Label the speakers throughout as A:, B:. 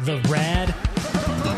A: The Rad Prodcast.
B: The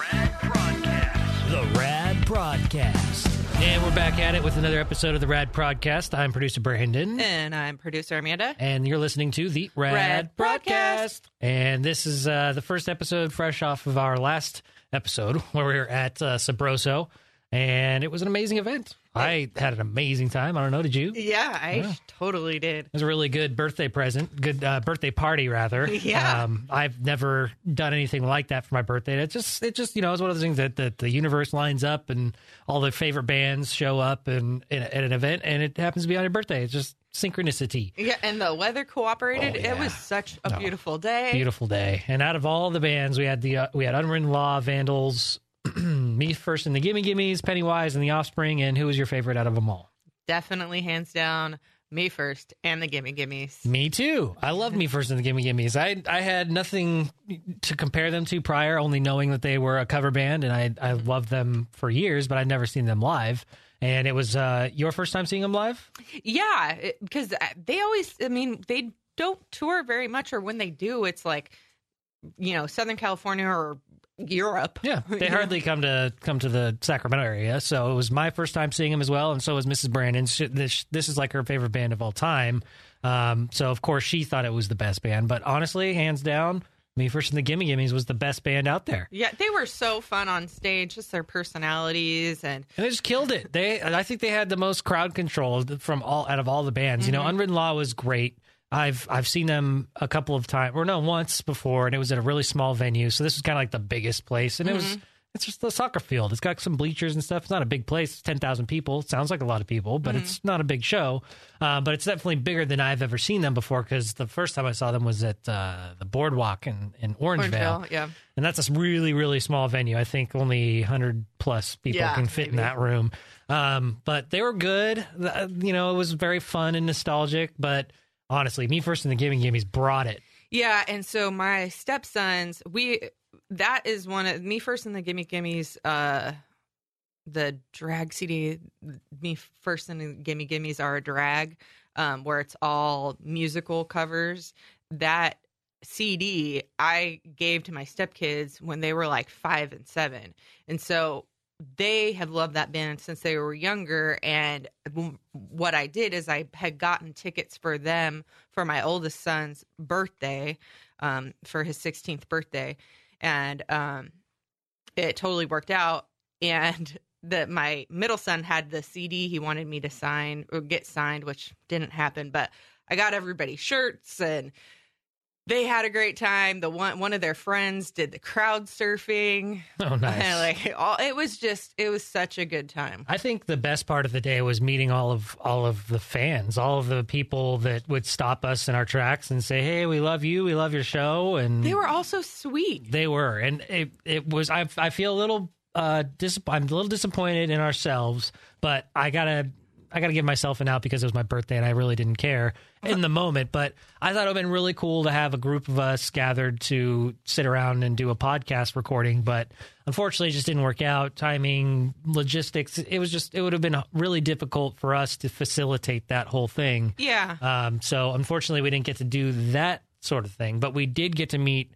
B: Rad Prodcast.
A: The Rad Prodcast. And we're back at it with another episode of the Rad Prodcast. I'm producer Brandon.
C: And I'm producer Amanda.
A: And you're listening to the Rad,
C: Rad
A: Prodcast.
C: Prodcast.
A: And this is uh, the first episode fresh off of our last episode where we were at uh, Sabroso. And it was an amazing event. I had an amazing time. I don't know, did you?
C: Yeah, I
A: Yeah.
C: totally did.
A: It was a really good birthday present, good uh, birthday party, rather.
C: Yeah.
A: Um, I've never done anything like that for my birthday. It just, it just, you know, it's one of those things that, that the universe lines up and all the favorite bands show up and at an event, and it happens to be on your birthday. It's just synchronicity.
C: Yeah, and the weather cooperated.
A: Oh, yeah.
C: It was such a
A: No.
C: beautiful day.
A: Beautiful day. And out of all the bands, we had the uh, we had Unwritten Law, Vandals, Me First and the Gimme Gimmes, Pennywise, and the Offspring. And who was your favorite out of them all?
C: Definitely, hands down, me first and the gimme gimmes.
A: Me too. I love Me First and the Gimme Gimmes. I I had nothing to compare them to prior, only knowing that they were a cover band, and I I loved them for years, but I'd never seen them live. And it was uh, your first time seeing them live.
C: Yeah, because they always, I mean, they don't tour very much, or when they do, it's like, you know, Southern California or Europe.
A: Yeah, they hardly come to come to the Sacramento area, so it was my first time seeing him as well, and so was Mrs. Brandon. She, this this is like her favorite band of all time. Um, so of course she thought it was the best band, but honestly, hands down, me first and the Gimme Gimmes was the best band out there,
C: Yeah, they were so fun on stage, just their personalities and
A: and they just killed it. They, I think they had the most crowd control from all out of all the bands. You know, Unwritten Law was great. I've I've seen them a couple of times, or no, once before, and it was at a really small venue. So this was kind of like the biggest place, and it was it's just the soccer field. It's got some bleachers and stuff. It's not a big place. It's ten thousand people. It sounds like a lot of people, but it's not a big show. Uh, but it's definitely bigger than I've ever seen them before. Because the first time I saw them was at uh, the Boardwalk in in Orangevale,
C: Orangevale, yeah.
A: and that's a really really small venue. I think only hundred plus people
C: Yeah,
A: can fit in that room. Um, but they were good. Uh, You know, it was very fun and nostalgic. But honestly, me first in the Gimme Gimmes brought it.
C: Yeah, and so my stepsons, we that is one of me first in the Gimme Gimmes, uh the drag CD me first in the Gimme Gimmes are a drag, um, where it's all musical covers. That CD I gave to my stepkids when they were like five and seven. And so they have loved that band since they were younger. And what I did is I had gotten tickets for them for my oldest son's birthday, um, for his 16th birthday. And um, it totally worked out. And that my middle son had the CD he wanted me to sign or get signed, which didn't happen. But I got everybody shirts and they had a great time. The one one of their friends did the crowd surfing.
A: Oh, nice.
C: like all, it was just it was such a good time.
A: I think the best part of the day was meeting all of all of the fans, all of the people that would stop us in our tracks and say, "Hey, we love you, we love your show," and
C: They were all so sweet.
A: They were, and it it was. I I feel a little uh dis- I'm a little disappointed in ourselves, but I gotta I gotta give myself an out because it was my birthday and I really didn't care in the moment. But I thought it would have been really cool to have a group of us gathered to sit around and do a podcast recording, but unfortunately, it just didn't work out. Timing, logistics. It was just it would have been really difficult for us to facilitate that whole thing.
C: Yeah.
A: Um, so unfortunately, we didn't get to do that sort of thing, but we did get to meet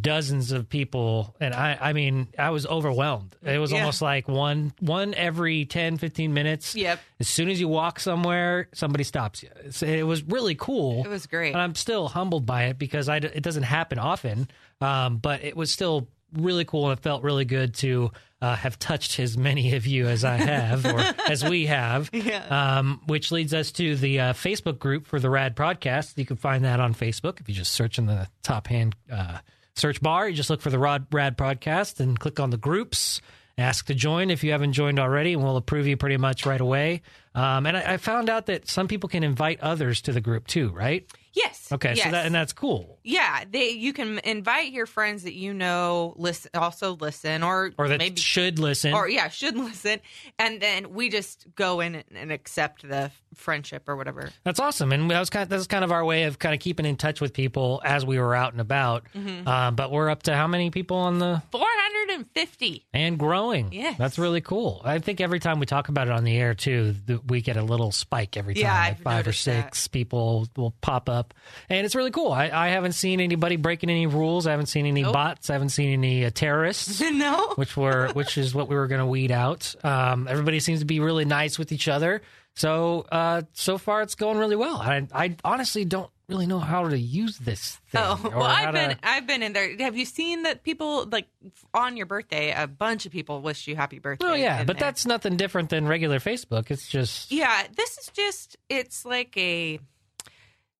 A: dozens of people and I, I mean, I was overwhelmed. It was
C: Yeah.
A: almost like one, one every 10, 15 minutes.
C: Yep.
A: As soon as you walk somewhere, somebody stops you. It's- It was really cool.
C: It was great.
A: And I'm still humbled by it because I, it doesn't happen often. Um, but it was still really cool and it felt really good to uh, have touched as many of you as I have or as we have.
C: Yeah.
A: Um, which leads us to the uh, Facebook group for the Rad Podcast. You can find that on Facebook if you just search in the top hand uh, search bar. You just look for the Rod Rad Podcast and click on the groups. Ask to join if you haven't joined already, and we'll approve you pretty much right away. Um, and I, I found out that some people can invite others to the group too, right?
C: Yes.
A: Okay, so that and that's cool.
C: Yeah, they you can invite your friends that you know listen also listen or
A: Or that
C: maybe
A: should listen.
C: or yeah should listen, and then we just go in and accept the friendship or whatever.
A: That's awesome, and that was kind of, that was kind of our way of kind of keeping in touch with people as we were out and about.
C: Mm-hmm.
A: Uh, but we're up to how many people on the
C: Four hundred and fifty.
A: and growing?
C: Yeah,
A: that's really cool. I think every time we talk about it on the air too, we get a little spike every time.
C: Yeah,
A: like
C: I've
A: five or
C: noticed that.
A: six people will pop up, and it's really cool. I, I haven't seen anybody breaking any rules. I haven't seen any
C: Nope.
A: bots. I haven't seen any uh, terrorists.
C: no.
A: which were which is what we were going to weed out. Um, everybody seems to be really nice with each other. So uh, so far, it's going really well. I I honestly don't really know how to use this thing.
C: Oh well, I've been
A: to-
C: I've been in there. Have you seen that people like on your birthday? A bunch of people wish you happy birthday.
A: Oh yeah, but
C: there.
A: that's nothing different than regular Facebook. It's just
C: yeah. This is just it's like a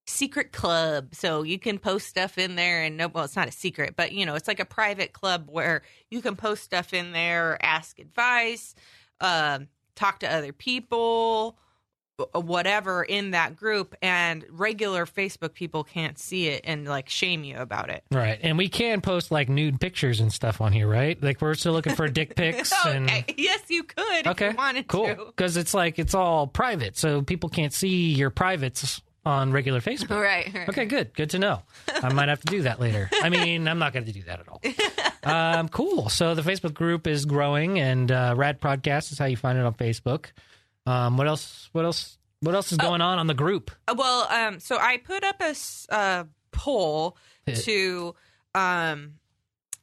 C: secret club, so you can post stuff in there, and no, well, it's not a secret, but you know, it's like a private club where you can post stuff in there, ask advice, um, talk to other people. Wh- Whatever in that group, and regular Facebook people can't see it and like shame you about it.
A: right. And we can post like nude pictures and stuff on here, right? Like we're still looking for dick pics and.
C: Okay. Yes, you could
A: Okay,
C: if you wanted
A: cool. Because it's like it's all private, so people can't see your privates on regular Facebook.
C: Right. right.
A: Okay, good. Good to know. I might have to do that later. I mean, I'm not going to do that at all. Um, cool. So the Facebook group is growing, and uh, Rad Podcast is how you find it on Facebook. Um, what else? What else? What else is going on on the group?
C: Uh, Well, um, so I put up a uh, poll to um,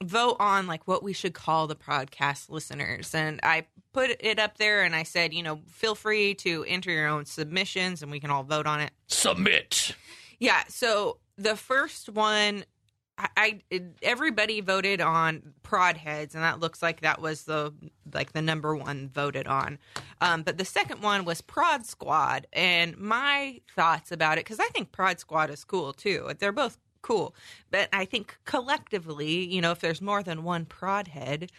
C: vote on like what we should call the podcast listeners, and I put it up there, and I said, you know, feel free to enter your own submissions, and we can all vote on it.
A: Submit.
C: Yeah. So the first one, I, I everybody voted on prod heads, and that looks like that was the like the number one voted on. Um, but the second one was prod squad, and my thoughts about it because I think prod squad is cool too. They're both cool, but I think collectively, you know, if there's more than one prod head,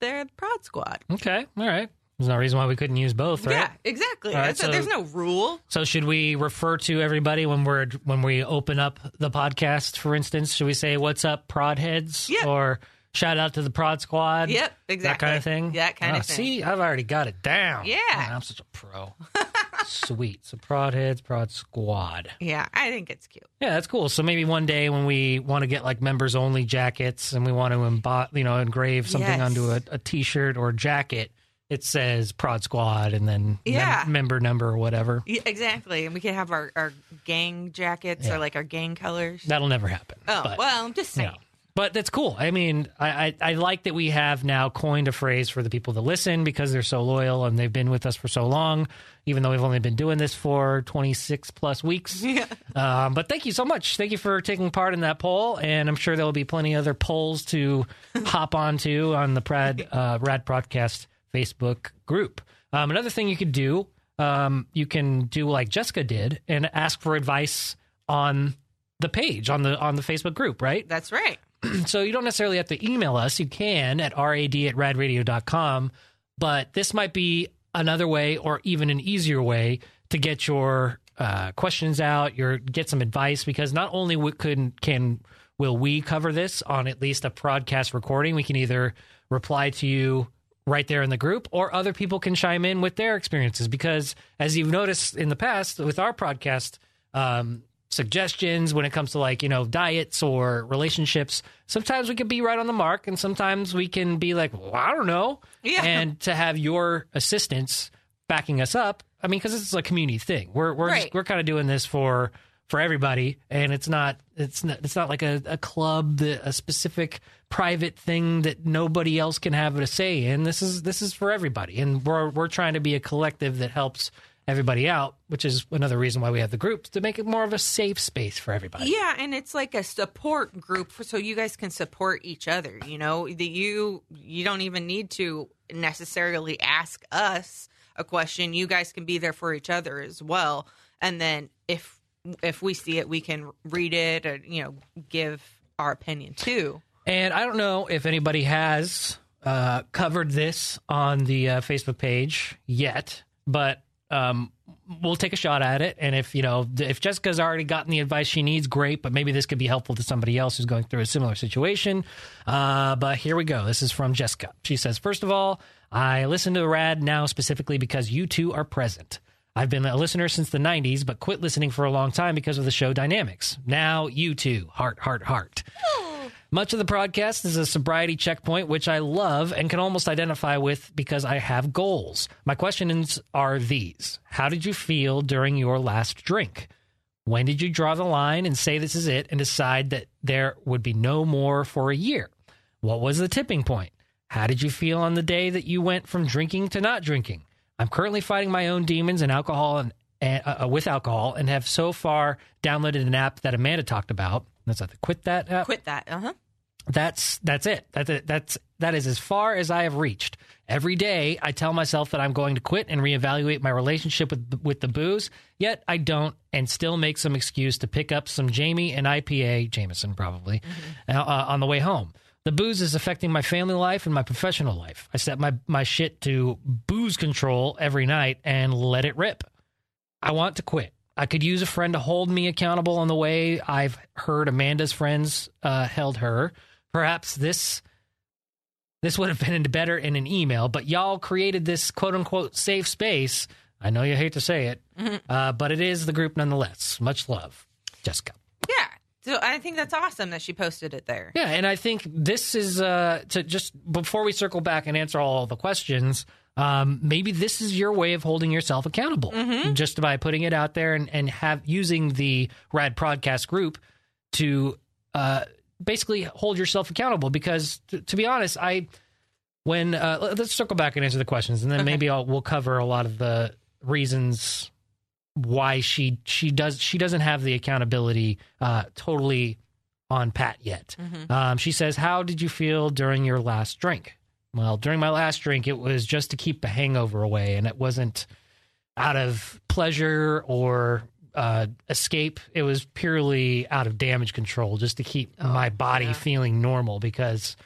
C: they're prod squad.
A: Okay. All right. There's no reason why we couldn't use both, right?
C: Yeah, exactly.
A: Right,
C: so, there's no rule.
A: So should we refer to everybody when we're when we open up the podcast, for instance? Should we say "What's up, prod heads?"
C: Yeah.
A: or shout out to the prod squad?
C: Yep, exactly.
A: That kind of thing.
C: That kind
A: Oh,
C: of thing.
A: See, I've already got it down.
C: Yeah.
A: Man, I'm such a pro. Sweet. So prod heads, prod squad.
C: Yeah, I think it's cute.
A: Yeah, that's cool. So maybe one day when we want to get like members only jackets and we want to embo- you know, engrave something
C: Yes.
A: onto a, a t-shirt or jacket, it says prod squad and then mem-
C: Yeah.
A: member number or whatever.
C: Yeah, exactly. And we can have our, our gang jackets
A: Yeah.
C: or like our gang colors.
A: That'll never happen.
C: oh,
A: but-
C: well, I'm just saying.
A: But that's cool. I mean, I, I, I like that we have now coined a phrase for the people that listen because they're so loyal and they've been with us for so long, even though we've only been doing this for 26 plus weeks.
C: Yeah.
A: Um, but thank you so much. Thank you for taking part in that poll. And I'm sure there will be plenty of other polls to hop onto on the Prad, uh, Rad Prodcast Facebook group. Um, another thing you could do, um, you can do like Jessica did and ask for advice on the page on the on the Facebook group, right?
C: That's right.
A: So you don't necessarily have to email us. You can at rad at radradio.com. But this might be another way or even an easier way to get your uh, questions out, your get some advice because not only we can can will we cover this on at least a broadcast recording, we can either reply to you right there in the group or other people can chime in with their experiences. Because as you've noticed in the past with our podcast um, suggestions when it comes to like you know diets or relationships sometimes we can be right on the mark and sometimes we can be like well, i don't know.
C: Yeah.
A: and to have your assistance backing us up i mean because it's a community thing. We're we're just, we're kind of doing this for for everybody and it's not it's not it's not like a, a club that a specific private thing that nobody else can have a say in this is this is for everybody and we're we're trying to be a collective that helps everybody out which is another reason why we have the groups to make it more of a safe space for everybody
C: Yeah, and it's like a support group so you guys can support each other, you know? That you you don't even need to necessarily ask us a question. You guys can be there for each other as well. And then if if we see it, we can read it or you know, give our opinion too.
A: And I don't know if anybody has uh, covered this on the uh, Facebook page yet, but um, we'll take a shot at it. And if you know, if Jessica's already gotten the advice she needs, great. But maybe this could be helpful to somebody else who's going through a similar situation. Uh, but here we go. This is from Jessica. She says, first of all, I listen to Rad now specifically because you two are present. I've been a listener since the 90s, but quit listening for a long time because of the show dynamics. Now, you too. heart, heart, heart. Much of the podcast is a sobriety checkpoint, which I love and can almost identify with because I have goals. My questions are these How did you feel during your last drink? When did you draw the line and say this is it and decide that there would be no more for a year? What was the tipping point? How did you feel on the day that you went from drinking to not drinking? I'm currently fighting my own demons and alcohol and uh, with alcohol and have so far downloaded an app that Amanda talked about. That's at the quit that app.
C: Quit that. Uh huh.
A: That's that's it. That's it. That's that is as far as I have reached. Every day, I tell myself that I'm going to quit and reevaluate my relationship with with the booze. Yet I don't, and still make some excuse to pick up some Jamie and IPA, Jameson probably, uh, uh, on the way home. The booze is affecting my family life and my professional life. I set my my shit to booze control every night and let it rip. I want to quit. I could use a friend to hold me accountable on the way I've heard Amanda's friends uh, held her. Perhaps this this would have been better in an email, but y'all created this quote unquote safe space. I know you hate to say it, uh, but it is the group nonetheless. Much love, Jessica.
C: So I think that's awesome that she posted it there.
A: Yeah, and I think this is uh, to just before we circle back and answer all the questions. Um, maybe this is your way of holding yourself accountable, just by putting it out there and, and have using the Rad Podcast group to uh, basically hold yourself accountable. Because t- to be honest, I when uh, let- let's circle back and answer the questions, and then
C: Okay.
A: maybe I'll, we'll cover a lot of the reasons why she she does she doesn't have the accountability uh, totally on pat yet. Um, she says, "How did you feel during your last drink?" Well, during my last drink, it was just to keep the hangover away, and it wasn't out of pleasure or uh, escape. It was purely out of damage control, just to keep my body
C: yeah.
A: feeling normal. Because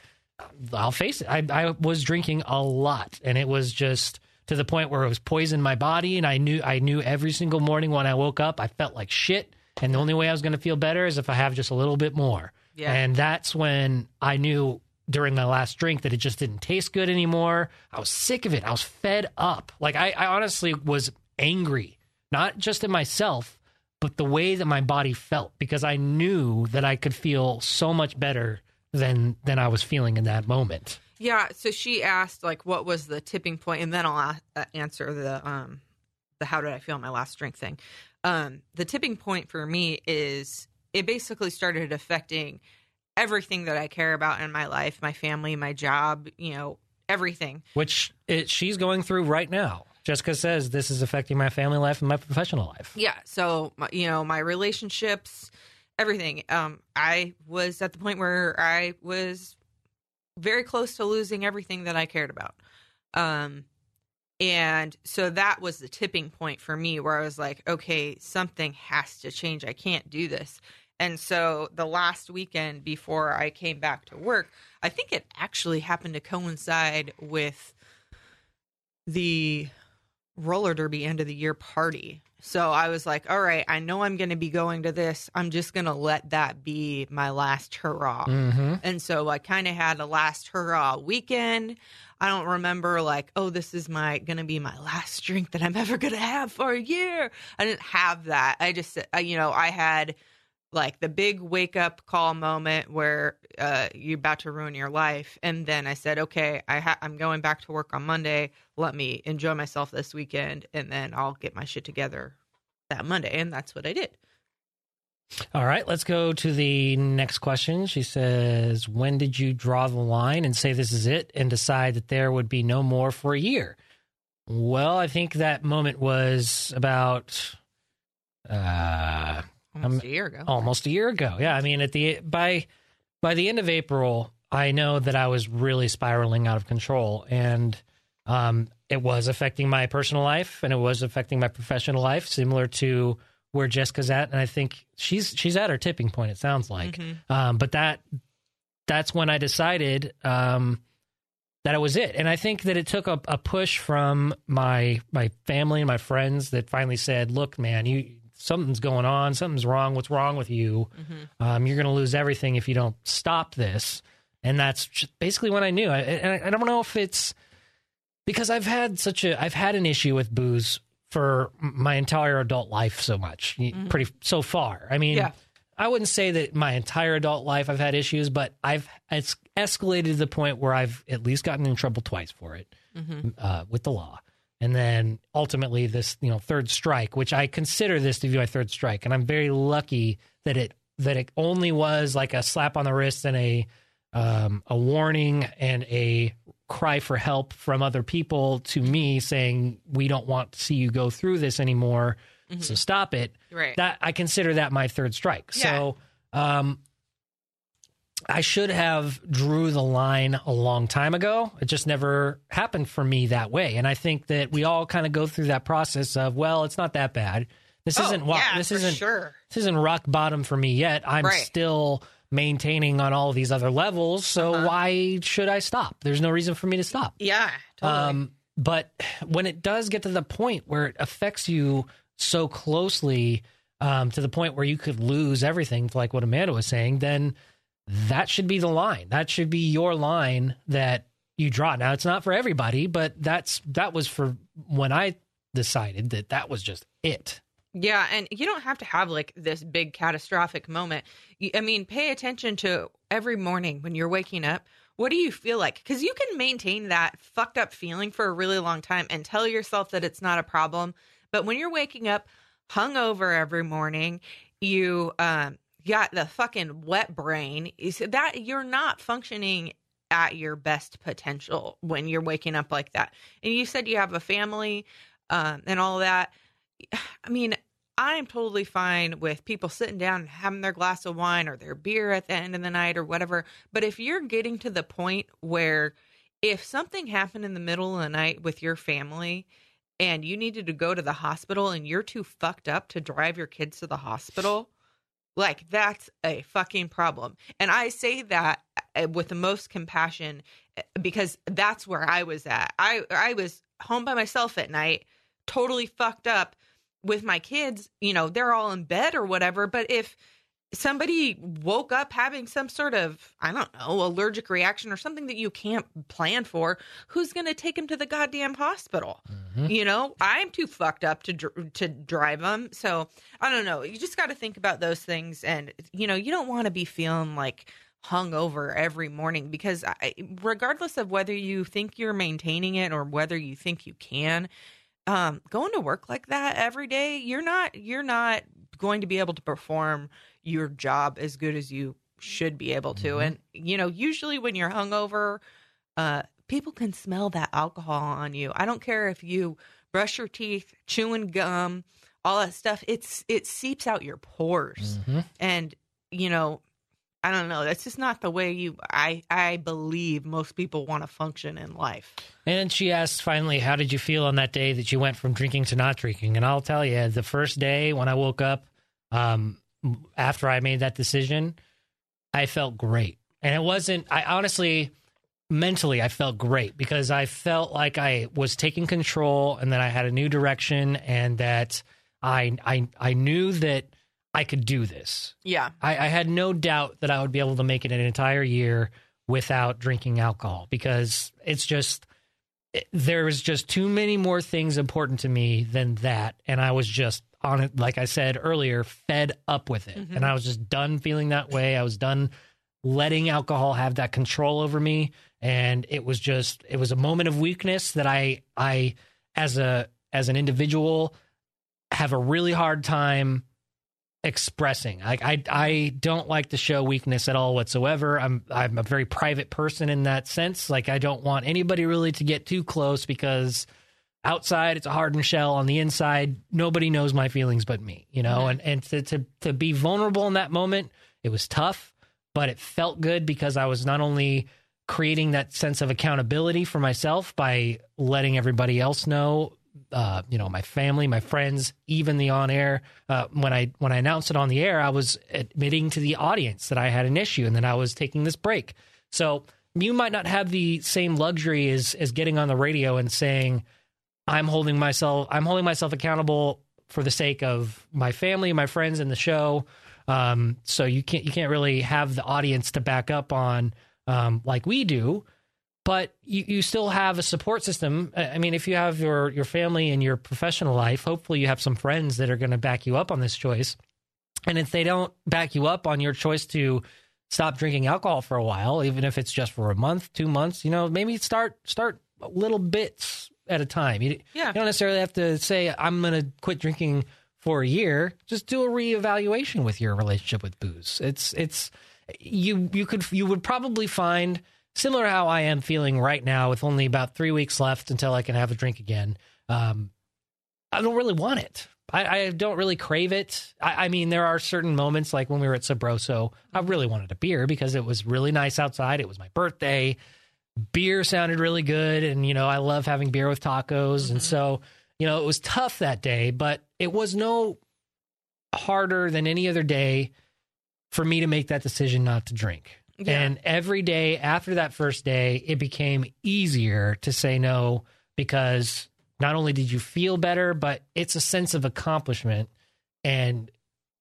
A: I'll face it, I, I was drinking a lot, and it was just to the point where it was poisoning my body. And I knew I knew every single morning when I woke up, I felt like shit. And the only way I was going to feel better is if I have just a little bit more.
C: Yeah.
A: And that's when I knew during my last drink that it just didn't taste good anymore. I was sick of it. I was fed up. Like I, I honestly was angry, not just at myself, but the way that my body felt because I knew that I could feel so much better than than I was feeling in that moment.
C: Yeah. So she asked, like, what was the tipping point, and then I'll a- uh, answer the um, the how did I feel my last drink thing. Um, the tipping point for me is it basically started affecting everything that I care about in my life, my family, my job, you know, everything.
A: Which it, she's going through right now. Jessica says this is affecting my family life and my professional life.
C: Yeah. So, you know, my relationships, everything. Um, I was at the point where I was very close to losing everything that I cared about. Um, and so that was the tipping point for me where I was like, okay, something has to change. I can't do this. And so the last weekend before I came back to work, I think it actually happened to coincide with the roller derby end of the year party. So I was like, all right, I know I'm going to be going to this. I'm just going to let that be my last hurrah.
A: Mm-hmm.
C: And so I kind of had a last hurrah weekend. I don't remember like, oh, this is my going to be my last drink that I'm ever going to have for a year. I didn't have that. I just, uh, you know, I had like the big wake up call moment where uh, you're about to ruin your life, and then I said, okay, I ha- I'm going back to work on Monday. Let me enjoy myself this weekend, and then I'll get my shit together that Monday, and that's what I did.
A: All right, let's go to the next question. She says, When did you draw the line and say this is it and decide that there would be no more for a year? Well, I think that moment was about uh,
C: Almost
A: Um,
C: a year ago.
A: almost a year ago. Yeah, I mean, at the by by the end of April, I know that I was really spiraling out of control, and um, it was affecting my personal life and it was affecting my professional life, similar to where Jessica's at. And I think she's she's at her tipping point. It sounds like,
C: Mhm.
A: um, but that that's when I decided um, that it was it. And I think that it took a, a push from my my family and my friends that finally said, "Look, man, you something's going on. Something's wrong. What's wrong with you? Um, you're going to lose everything if you don't stop this." And that's basically what I knew. I, and I, I don't know if it's because I've had such a I've had an issue with booze for my entire adult life so much, pretty so far. I mean,
C: Yeah.
A: I wouldn't say that my entire adult life I've had issues, but I've it's escalated to the point where I've at least gotten in trouble twice for it uh, with the law, and then ultimately this you know third strike, which I consider this to be my third strike, and I'm very lucky that it that it only was like a slap on the wrist and a um, a warning and a cry for help from other people to me saying we don't want to see you go through this anymore, so stop it.
C: Right.
A: that I consider that my third strike. So um I should have drew the line a long time ago. It just never happened for me that way. And I think that we all kind of go through that process of, well, it's not that bad. This
C: Oh,
A: isn't
C: yeah,
A: this isn't
C: sure.
A: this isn't rock bottom for me yet. I'm
C: Right.
A: still maintaining on all these other levels. So
C: Uh-huh.
A: why should I stop? There's no reason for me to stop.
C: Yeah, totally.
A: Um, but when it does get to the point where it affects you so closely um, to the point where you could lose everything, like what Amanda was saying, then that should be the line. That should be your line that you draw. Now, it's not for everybody, but that's that was for when I decided that that was just it.
C: Yeah, and you don't have to have like this big catastrophic moment. I mean, pay attention to every morning when you're waking up. What do you feel like? Because you can maintain that fucked up feeling for a really long time and tell yourself that it's not a problem. But when you're waking up hungover every morning, you um got the fucking wet brain. Is that you're not functioning at your best potential when you're waking up like that. And you said you have a family um, and all that. I mean, I am totally fine with people sitting down and having their glass of wine or their beer at the end of the night or whatever. But if you're getting to the point where if something happened in the middle of the night with your family and you needed to go to the hospital and you're too fucked up to drive your kids to the hospital, like that's a fucking problem. And I say that uh, with the most compassion uh, because that's where I was at. I I was home by myself at night, totally fucked up with my kids, you know, they're all in bed or whatever, but if somebody woke up having some sort of I don't know, allergic reaction or something that you can't plan for, who's going to take him to the goddamn hospital? You know, I'm too fucked up to dr- to drive them. So, I don't know. You just got to think about those things and you know, you don't want to be feeling like hungover every morning because I, regardless of whether you think you're maintaining it or whether you think you can, um, going to work like that every day, you're not you're not going to be able to perform your job as good as you should be able to. And you know, usually when you're hungover, uh, people can smell that alcohol on you. I don't care if you brush your teeth, chewing gum, all that stuff. It's it seeps out your pores, and you know. I don't know. That's just not the way you. I I believe most people want to function in life.
A: And she asked finally, How did you feel on that day that you went from drinking to not drinking? And I'll tell you, the first day when I woke up, um, after I made that decision, I felt great. And it wasn't, I honestly, mentally, I felt great because I felt like I was taking control and that I had a new direction and that I, I, I knew that I could do this.
C: Yeah.
A: I, I had no doubt that I would be able to make it an entire year without drinking alcohol because it's just there was just too many more things important to me than that, and I was just on it. Like I said earlier, fed up with it, and mm-hmm. I was just done feeling that way. I was done letting alcohol have that control over me, and it was just it was a moment of weakness that I I as a as an individual have a really hard time expressing. Like I I don't like to show weakness at all whatsoever. I'm I'm a very private person in that sense. Like I don't want anybody really to get too close because outside it's a hardened shell. On the inside nobody knows my feelings but me you know? And and to, to to be vulnerable in that moment it was tough but it felt good because i was not only creating that sense of accountability for myself by letting everybody else know uh, you know my family my friends even the on air uh, when i when i announced it on the air i was admitting to the audience that i had an issue and that i was taking this break. So you might not have the same luxury as as getting on the radio and saying, "I'm holding myself, I'm holding myself accountable for the sake of my family, my friends, and the show." Um, so you can't you can't really have the audience to back up on um, like we do, but you, you still have a support system. I mean, if you have your your family and your professional life, hopefully you have some friends that are going to back you up on this choice. And if they don't back you up on your choice to stop drinking alcohol for a while, even if it's just for a month, two months, you know, maybe start start little bits at a time. You,
C: Yeah.
A: you don't necessarily have to say I'm going to quit drinking for a year. Just do a reevaluation with your relationship with booze. It's it's you you could you would probably find similar how I am feeling right now with only about three weeks left until I can have a drink again. Um, I don't really want it. I, I don't really crave it. I, I mean, there are certain moments like when we were at Sabroso, I really wanted a beer because it was really nice outside. It was my birthday. Beer sounded really good. And, you know, I love having beer with tacos. And so, you know, it was tough that day, but it was no harder than any other day for me to make that decision not to drink.
C: Yeah.
A: And every day after that first day, it became easier to say no because not only did you feel better, but it's a sense of accomplishment. And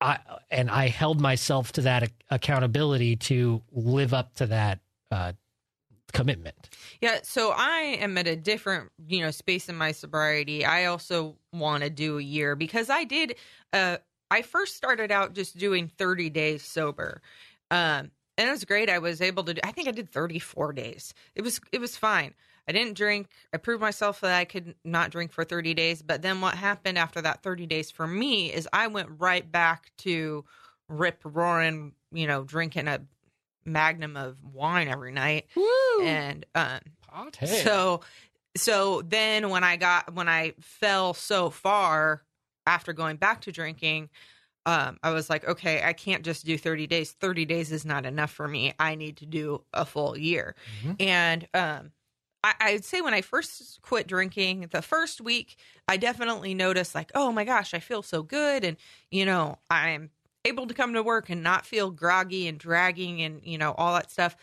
A: I and I held myself to that accountability to live up to that uh, commitment.
C: Yeah, so I am at a different, you know, space in my sobriety. I also want to do a year because I did uh I first started out just doing 30 days sober. Um and it was great. I was able to do, I think I did 34 days. It was it was fine. I didn't drink. I proved myself that I could not drink for 30 days, but then what happened after that 30 days for me is I went right back to rip roaring, you know, drinking a magnum of wine every night
A: Woo!
C: and um so so then when I got when I fell so far after going back to drinking, um, I was like, okay, I can't just do 30 days. 30 days is not enough for me. I need to do a full year.
A: Mhm.
C: And um I, I'd say when I first quit drinking, the first week, I definitely noticed like, oh my gosh, I feel so good, and you know, I'm able to come to work and not feel groggy and dragging and you know all that stuff.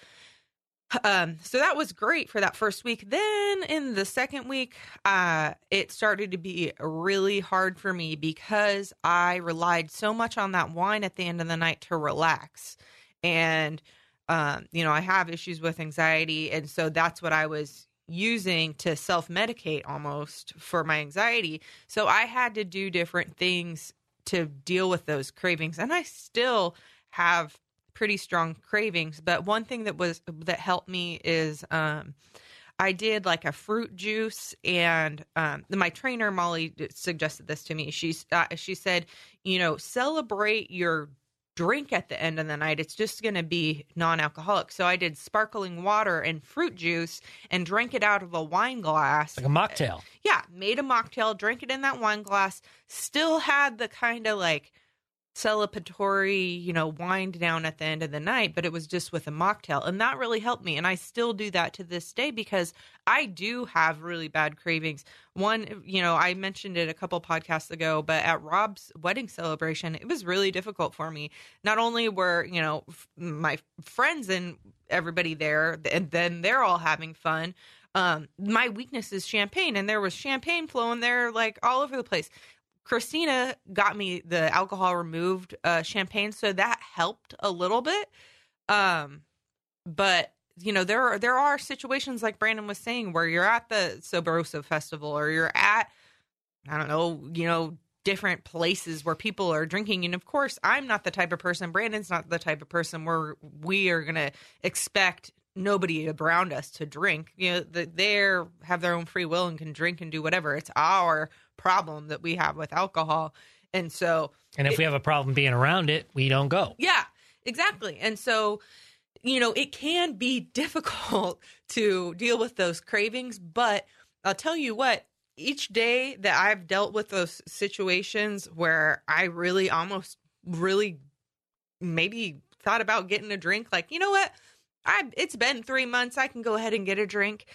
C: Um, so that was great for that first week. Then in the second week, uh, it started to be really hard for me because I relied so much on that wine at the end of the night to relax. And, um, you know, I have issues with anxiety. And so that's what I was using to self medicate almost for my anxiety. So I had to do different things to deal with those cravings. And I still have pretty strong cravings but one thing that was that helped me is um I did like a fruit juice, and um, my trainer Molly suggested this to me. She's uh, she said, you know, celebrate your drink at the end of the night. It's just going to be non-alcoholic. So I did sparkling water and fruit juice, and drank it out of a wine glass.
A: like a mocktail.
C: Yeah, made a mocktail, drank it in that wine glass. Still had the kind of like celebratory, you know, wind down at the end of the night, but it was just with a mocktail. And that really helped me. And I still do that to this day because I do have really bad cravings. One, you know, I mentioned it a couple podcasts ago, but at Rob's wedding celebration, it was really difficult for me. Not only were, you know, f- my friends and everybody there, and then they're all having fun. Um, my weakness is champagne, and there was champagne flowing there like all over the place. Christina got me the alcohol removed uh, champagne, so that helped a little bit. Um, but you know, there are there are situations like Brandon was saying where you're at the Sabroso festival or you're at I don't know, you know, different places where people are drinking. And of course, I'm not the type of person, Brandon's not the type of person where we are going to expect nobody around us to drink. You know, that they have their own free will and can drink and do whatever. It's our problem that we have with alcohol. And so,
A: And if we have a problem being around it, we don't go.
C: yeah, exactly. And so, you know, it can be difficult to deal with those cravings, but I'll tell you what, each day that I've dealt with those situations where I really almost really maybe thought about getting a drink, like, you know what? I it's been 3 months, I can go ahead and get a drink.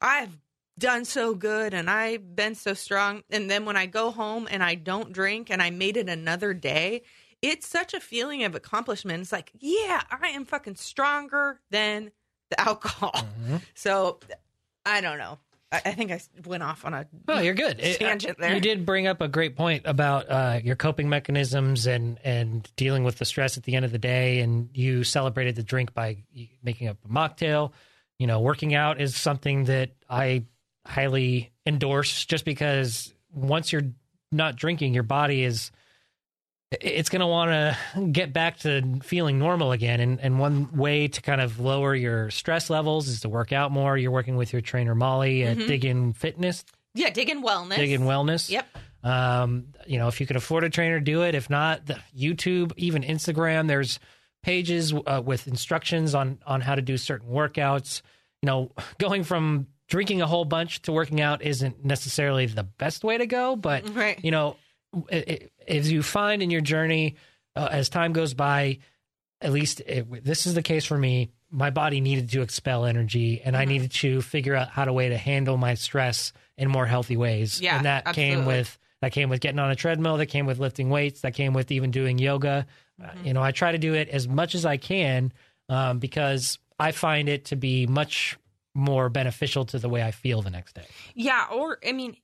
C: I've done so good and I've been so strong and then when I go home and I don't drink and I made it another day, it's such a feeling of accomplishment. It's like, yeah, I am fucking stronger than the alcohol.
A: Mm-hmm.
C: So I don't know. I, I think I went off on a
A: No, you're good. It-
C: Tangent there.
A: You did bring up a great point about uh, your coping mechanisms and and dealing with the stress at the end of the day. And you celebrated the drink by making up a mocktail. You know, working out is something that I highly endorse, just because once you're not drinking, your body is it's going to want to get back to feeling normal again. And, and one way to kind of lower your stress levels is to work out more. You're working with your trainer, Molly, at
C: Mhm.
A: Dig In Fitness,
C: yeah, digging wellness.
A: Dig In Wellness.
C: Yep.
A: Um, you know, if you can afford a trainer, do it. If not, the YouTube, even Instagram, there's pages uh, with instructions on on how to do certain workouts. You know, going from drinking a whole bunch to working out isn't necessarily the best way to go, but
C: Right.
A: you know, i- i- as you find in your journey uh, as time goes by, at least it, this is the case for me. My body needed to expel energy, and I
C: Mhm.
A: needed to figure out how to way to handle my stress in more healthy ways.
C: Yeah,
A: and that came with that came with getting on a treadmill. That came with lifting weights. That came with even doing yoga. Uh,
C: Mhm.
A: you know, I try to do it as much as I can um, because I find it to be much more beneficial to the way I feel the next day.
C: Yeah, or I mean,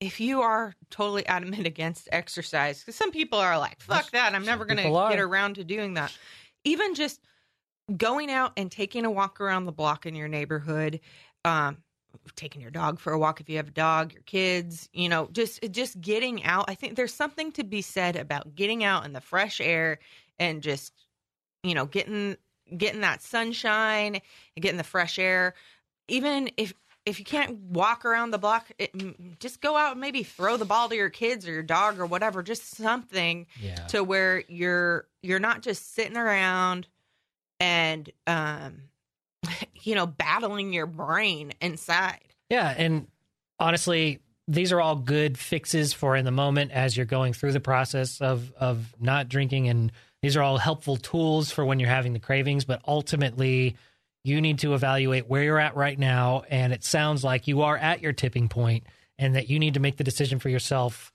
C: if you are totally adamant against exercise, because some people are like, "Fuck that! I'm never going to get around to doing that." Even just going out and taking a walk around the block in your neighborhood, um, taking your dog for a walk if you have a dog, your kids, you know, just just getting out. I think there's something to be said about getting out in the fresh air and just, you know, getting getting that sunshine and getting the fresh air. Even if if you can't walk around the block, it, just go out and maybe throw the ball to your kids or your dog or whatever. Just something
A: Yeah.
C: to where you're you're not just sitting around and um you know battling your brain inside.
A: Yeah, and honestly, these are all good fixes for in the moment as you're going through the process of of not drinking and these are all helpful tools for when you're having the cravings, but ultimately you need to evaluate where you're at right now and it sounds like you are at your tipping point and that you need to make the decision for yourself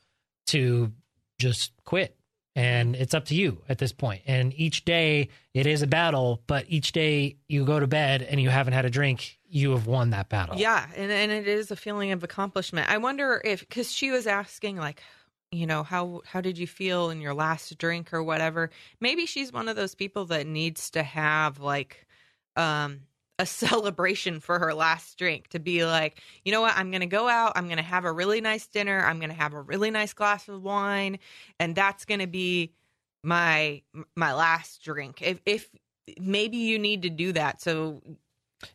A: to just quit. And it's up to you at this point. And each day it is a battle, but each day you go to bed and you haven't had a drink, you have won that battle.
C: Yeah, and and it is a feeling of accomplishment. I wonder if because she was asking like, you know, how how did you feel in your last drink or whatever. Maybe she's one of those people that needs to have like um a celebration for her last drink to be like, you know what, I'm going to go out, I'm going to have a really nice dinner, I'm going to have a really nice glass of wine, and that's going to be my my last drink. If if maybe you need to do that. So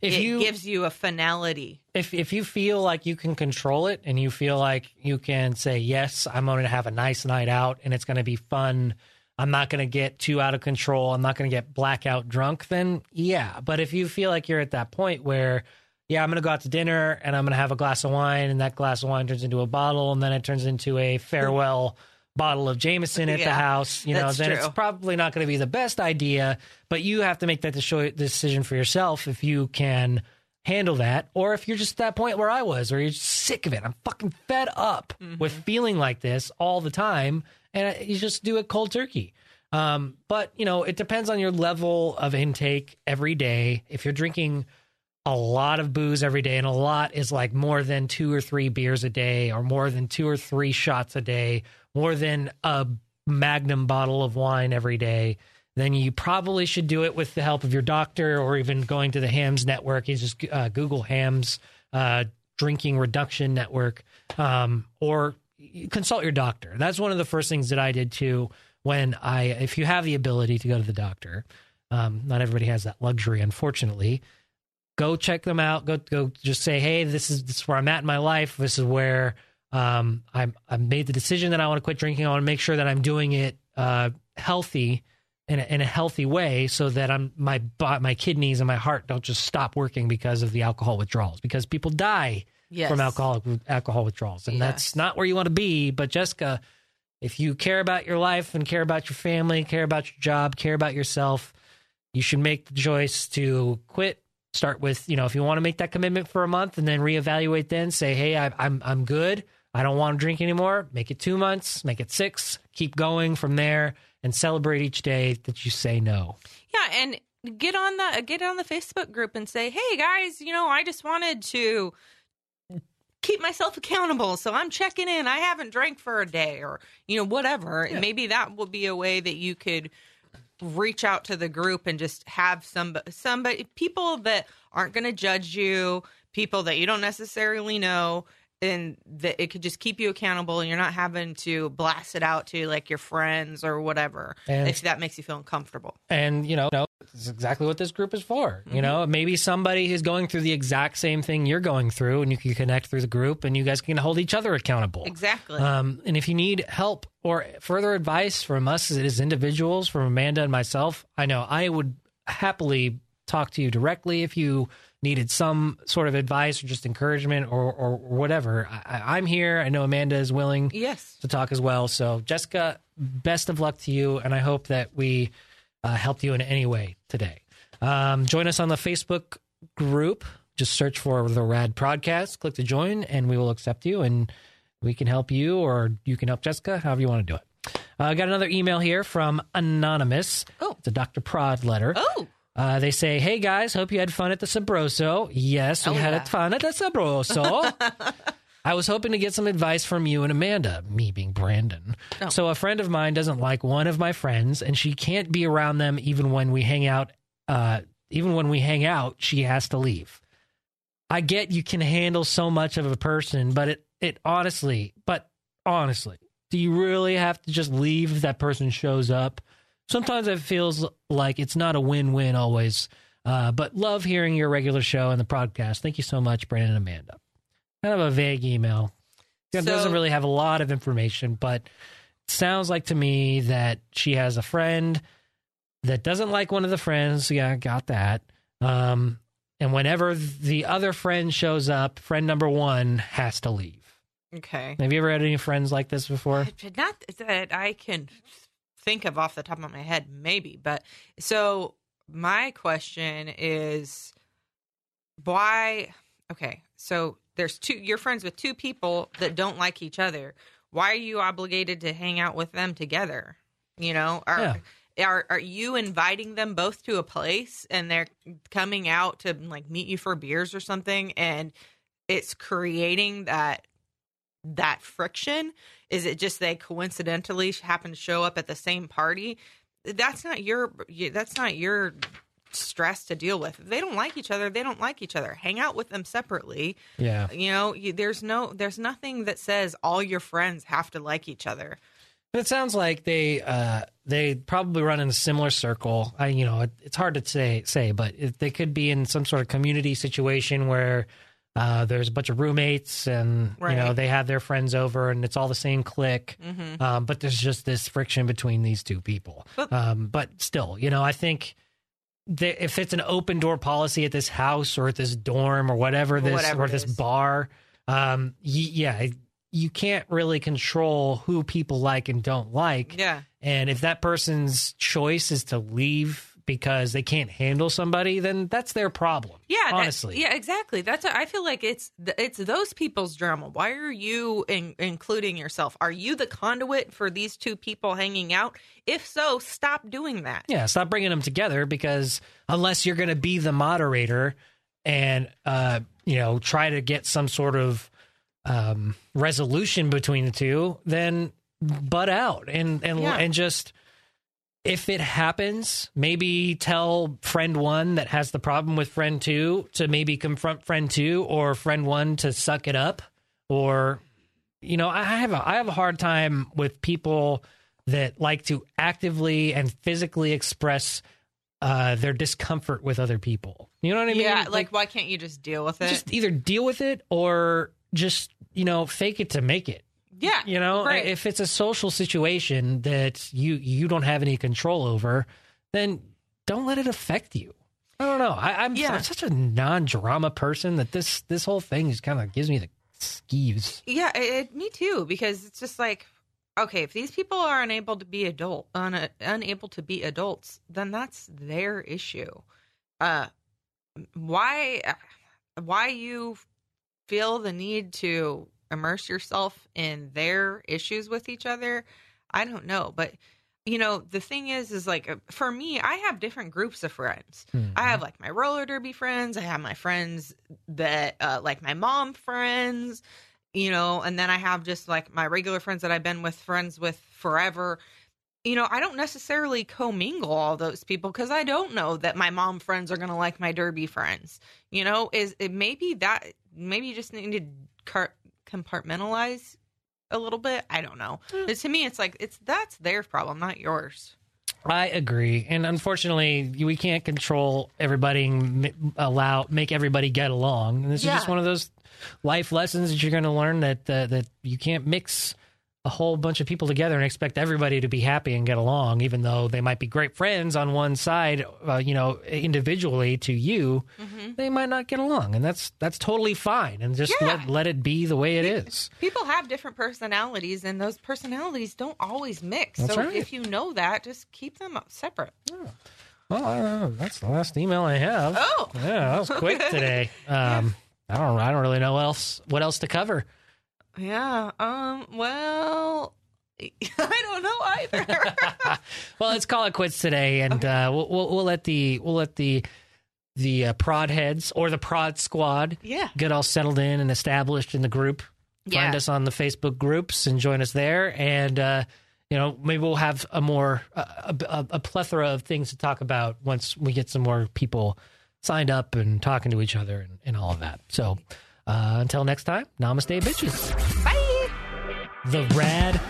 A: If
C: it
A: you
C: gives you a finality.
A: if if you feel like you can control it and you feel like you can say yes i'm going to have a nice night out and it's going to be fun i'm not going to get too out of control. I'm not going to get blackout drunk then yeah. But if you feel like you're at that point where yeah i'm going to go out to dinner and i'm going to have a glass of wine and that glass of wine turns into a bottle and then it turns into a farewell bottle of Jameson at the house, you know, then it's probably not going to be the best idea, but you have to make that decision for yourself if you can handle that or if you're just at that point where I was or you're just sick of it. I'm fucking fed up mm-hmm. with feeling like this all the time and you just do it cold turkey. Um, but you know, it depends on your level of intake every day. If you're drinking a lot of booze every day, and a lot is like more than two or three beers a day, or more than two or three shots a day, more than a magnum bottle of wine every day, then you probably should do it with the help of your doctor or even going to the HAMS network. You just uh, Google HAMS uh, drinking reduction network um, or consult your doctor. That's one of the first things that I did too. When I, if you have the ability to go to the doctor, um, not everybody has that luxury, unfortunately go check them out. Go go just say, hey, this is this is where I'm at in my life. This is where um I'm I've made the decision that I want to quit drinking. I want to make sure that I'm doing it uh healthy in a, in a healthy way so that I'm my my kidneys and my heart don't just stop working because of the alcohol withdrawals because people die
C: Yes.
A: from alcohol alcohol withdrawals. And that's not where you want to be but Jessica if you care about your life and care about your family care about your job care about yourself you should make the choice to quit start with you know if you want to make that commitment for a month and then reevaluate then say hey I, i'm i'm good. I don't want to drink anymore. Make it two months make it six keep going from there and celebrate each day that you say no.
C: Yeah, and get on the get on the Facebook group and say, "Hey guys, you know, I just wanted to keep myself accountable, so I'm checking in. I haven't drank for a day, or you know, whatever. And maybe that will be a way that you could reach out to the group and just have some somebody people that aren't going to judge you, people that you don't necessarily know." And that it could just keep you accountable, and you're not having to blast it out to like your friends or whatever,
A: And-
C: if that makes you feel uncomfortable.
A: and you know, is exactly what this group is for. You know, maybe somebody is going through the exact same thing you're going through, and you can connect through the group, and you guys can hold each other accountable.
C: Exactly.
A: Um, and if you need help or further advice from us as individuals, from Amanda and myself, I know I would happily talk to you directly if you needed some sort of advice or just encouragement or, or whatever. I, I- I'm here. I know Amanda is willing
C: yes.
A: to talk as well. So, Jessica, best of luck to you, and I hope that we uh, helped you in any way today. Um, join us on the Facebook group. Just search for the Rad Prodcast. Click to join, and we will accept you, and we can help you, or you can help Jessica, however you want to do it. Uh, I got another email here from Anonymous.
C: Oh.
A: It's a Dr. Prod letter.
C: Oh,
A: Uh, they say, "Hey guys, hope you had fun at the Sabroso. Yes, we
C: Oh,
A: had
C: yeah.
A: fun at the Sabroso. I was hoping to get some advice from you and Amanda, me being Brandon.
C: Oh.
A: So a friend of mine doesn't like one of my friends, and she can't be around them even when we hang out. Uh, even when we hang out, she has to leave. I get you can handle so much of a person, but it it honestly, but honestly, do you really have to just leave if that person shows up? Sometimes it feels like it's not a win-win always. Uh, but love hearing your regular show and the podcast. Thank you so much, Brandon and Amanda. Kind of a vague email. It
C: So-
A: doesn't really have a lot of information, but it sounds like to me that she has a friend that doesn't like one of the friends. Yeah, I got that. Um, and whenever the other friend shows up, friend number one has to leave.
C: okay.
A: Have you ever had any friends like this before?
C: Not that I can think of off the top of my head, maybe. But so my question is why? Okay, so there's two. You're friends with two people that don't like each other. Why are you obligated to hang out with them together? You know, are are are you inviting them both to a place and they're coming out to like meet you for beers or something, and it's creating that that friction? Is it just they coincidentally happen to show up at the same party? That's not your that's not your stress to deal with. If they don't like each other, they don't like each other. Hang out with them separately.
A: Yeah.
C: You know, you, there's no there's nothing that says all your friends have to like each other.
A: It sounds like they uh, they probably run in a similar circle. I, you know, it, it's hard to say say, but it, they could be in some sort of community situation where uh, there's a bunch of roommates, and you know they have their friends over, and it's all the same clique.
C: Mm-hmm.
A: Um, but there's just this friction between these two people.
C: But-
A: um, but still, you know, I think that if it's an open door policy at this house or at this dorm or whatever this
C: Whatever
A: or this
C: is.
A: bar, um, y- yeah, you can't really control who people like and don't like.
C: Yeah.
A: And if that person's choice is to leave because they can't handle somebody, then that's their problem.
C: Yeah, that-
A: honestly.
C: yeah, exactly. That's I feel like it's it's those people's drama. Why are you in, including yourself? Are you the conduit for these two people hanging out? If so, stop doing that.
A: Yeah, stop bringing them together because unless you're going to be the moderator and uh, you know try to get some sort of um, resolution between the two, then butt out and and
C: Yeah.
A: and just if it happens, maybe tell friend one that has the problem with friend two to maybe confront friend two, or friend one to suck it up, or you know, I have a I have a hard time with people that like to actively and physically express uh, their discomfort with other people. You know what I mean?
C: yeah, like, why can't you just deal with it?
A: just either deal with it or just you know fake it to make it.
C: Yeah,
A: You know,
C: right.
A: if it's a social situation that you you don't have any control over, then don't let it affect you. I don't know. I, I'm,
C: Yeah.
A: Such a non-drama person that this this whole thing just kind of gives me the skeeves.
C: Yeah, it, it- me too. Because it's just like, okay, if these people are unable to be adult, un, unable to be adults, then that's their issue. Uh, why, why you feel the need to immerse yourself in their issues with each other? I don't know, but you know, the thing is, is like uh, for me, I have different groups of friends.
A: Mhm.
C: I have like my roller derby friends. I have my friends that uh, like my mom friends, you know, and then I have just like my regular friends that I've been with friends with forever. You know, I don't necessarily commingle all those people because I don't know that my mom friends are gonna like my derby friends. You know, is it maybe that maybe you just need to compartmentalize a little bit. I don't know. But to me, it's like it's that's their problem, not yours.
A: I agree, and unfortunately, we can't control everybody and allow make everybody get along. And this
C: Yeah.
A: is just one of those life lessons that you're going to learn that uh, that you can't mix a whole bunch of people together and expect everybody to be happy and get along, even though they might be great friends on one side. Uh, you know, individually to you, they might not get along, and that's that's totally fine. And just
C: Yeah.
A: let let it be the way it is.
C: People have different personalities, and those personalities don't always mix.
A: That's
C: so
A: right.
C: if you know that, just keep them separate.
A: Well, I don't know. That's the last email I have.
C: Oh.
A: yeah, that was quick today. Um, I don't, I don't really know what else, what else to cover.
C: Yeah. Um. Well, I don't know either.
A: well, let's call it quits today, and uh, we'll, we'll we'll let the we'll let the the uh, prod heads or the prod squad
C: yeah.
A: get all settled in and established in the group. Find us on the Facebook groups and join us there, and uh, you know maybe we'll have a more a, a, a plethora of things to talk about once we get some more people signed up and talking to each other and, and all of that. So uh, until next time, namaste, bitches.
C: Bye.
A: The rad